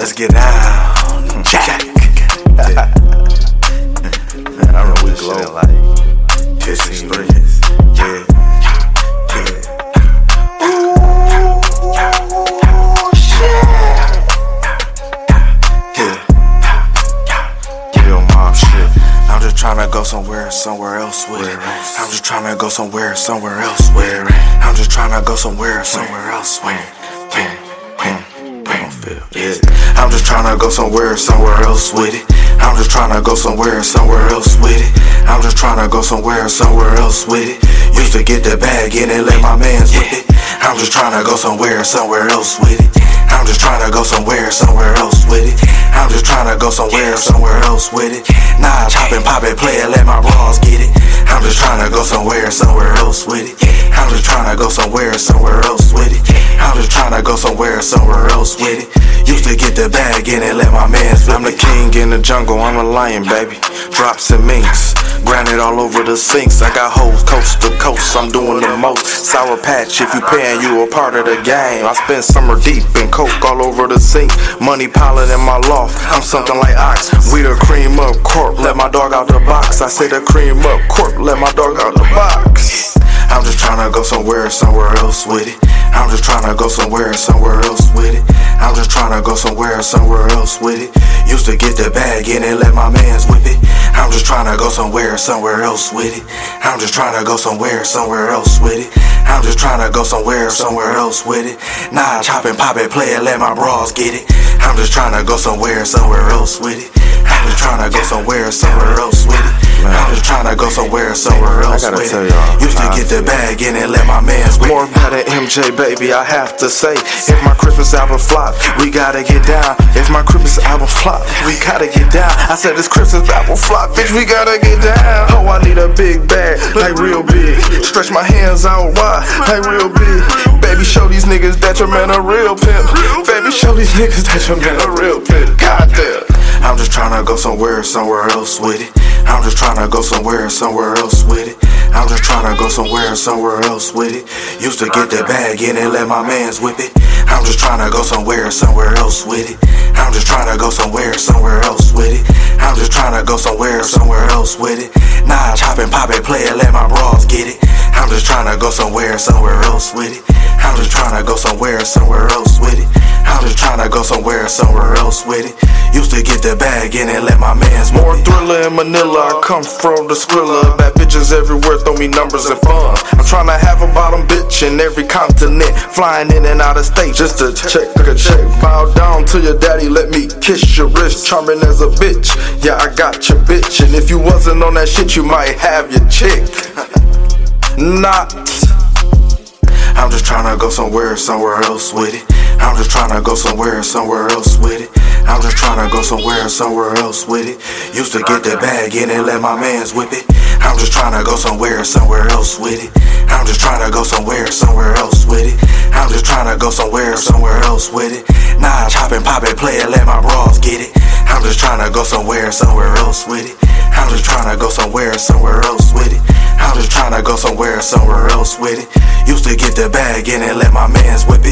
Let's get down. Jack. Man, I wrote We glow. like Kissing 15 three. minutes. Yeah. Give your mom shit. I'm just tryna go somewhere, somewhere else with it. I'm just tryna go somewhere, somewhere else with it. I'm just tryna go somewhere, somewhere else with it. Don't feel. Yeah. I'm just tryna go somewhere, somewhere else with it. I'm just tryna go somewhere, somewhere else with it. I'm just tryna go somewhere, somewhere else with it. Used to get the bag in and let my mans with it. I'm just tryna go somewhere, somewhere else with it. I'm just tryna go somewhere, somewhere else with it. I'm just tryna go somewhere, somewhere else with it. Nah, pop and pop it, play it, let my bras get it. I'm just tryna go somewhere, somewhere else with it. I'm just tryna go somewhere, somewhere else with it. Tryna go somewhere, somewhere else with it. Used to get the bag in and let my flip I'm the king in the jungle, I'm a lion, baby. Drops and minks, granite all over the sinks. I got hoes coast to coast, I'm doing the most. Sour patch, if you paying, you a part of the game. I spend summer deep in coke all over the sink. Money piling in my loft, I'm something like ox. We the cream up corp, let my dog out the box. I say the cream up corp, let my dog somewhere, somewhere else with it. I'm just tryna go somewhere, somewhere else with it. I'm just tryna go somewhere, somewhere else with it. Used to get the bag in and let my mans whip it. I'm just tryna go somewhere, somewhere else with it. I'm just tryna go somewhere, somewhere else with it. I'm just tryna go somewhere, somewhere else with it. Nah, chop and pop it, play it, let my bras get it. I'm just tryna go somewhere, somewhere else with it. I'm just tryna go somewhere, somewhere else with it. Somewhere, somewhere else gotta with tell y'all, Used to I get the bag in and let my mans whip More it. better MJ, baby, I have to say. If my Christmas album flop, we gotta get down. If my Christmas album flop, we gotta get down. I said this Christmas album flop, bitch, we gotta get down. Oh, I need a big bag, like real big. Stretch my hands out wide, like real big. Baby, show these niggas that your man a real pimp. Baby, show these niggas that your man a real pimp. Goddamn. I'm just tryna go somewhere, somewhere else with it. I'm just tryna go somewhere, somewhere else with it. I'm just tryna go somewhere, somewhere else with it. Used to get that bag in and let my mans whip it. I'm just tryna go somewhere, somewhere else with it. I'm just tryna go somewhere, somewhere else with it. I'm just tryna go somewhere, somewhere else with it. Nah, chop and pop it, play it, let my bras get it. I'm just tryna go somewhere, somewhere else with it. I'm just tryna go somewhere, somewhere else with it. I'm just tryna go somewhere, somewhere else with it. Used to get the bag in and let my mans More thriller in Manila, I come from the Skrilla. Bad bitches everywhere, throw me numbers and fun. I'm tryna have a bottom bitch in every continent. Flying in and out of state just to check a check. Bow down to your daddy, let me kiss your wrist. Charming as a bitch, yeah, I got your bitch. And if you wasn't on that shit, you might have your chick. Not. I'm just tryna go somewhere, somewhere else with it. I'm just tryna go somewhere, somewhere else with it. I'm just tryna go somewhere, somewhere else with it. Used to get the bag in and let my mans whip it. I'm just tryna go somewhere, somewhere else with it. I'm just tryna go somewhere, somewhere else with it. I'm just tryna go somewhere, somewhere else with it. Nah, chop and pop it, play it, let my bras get it. I'm just tryna go somewhere, somewhere else with it. I'm just tryna go somewhere, somewhere else go somewhere, somewhere else with it. Used to get the bag in and let my mans whip it.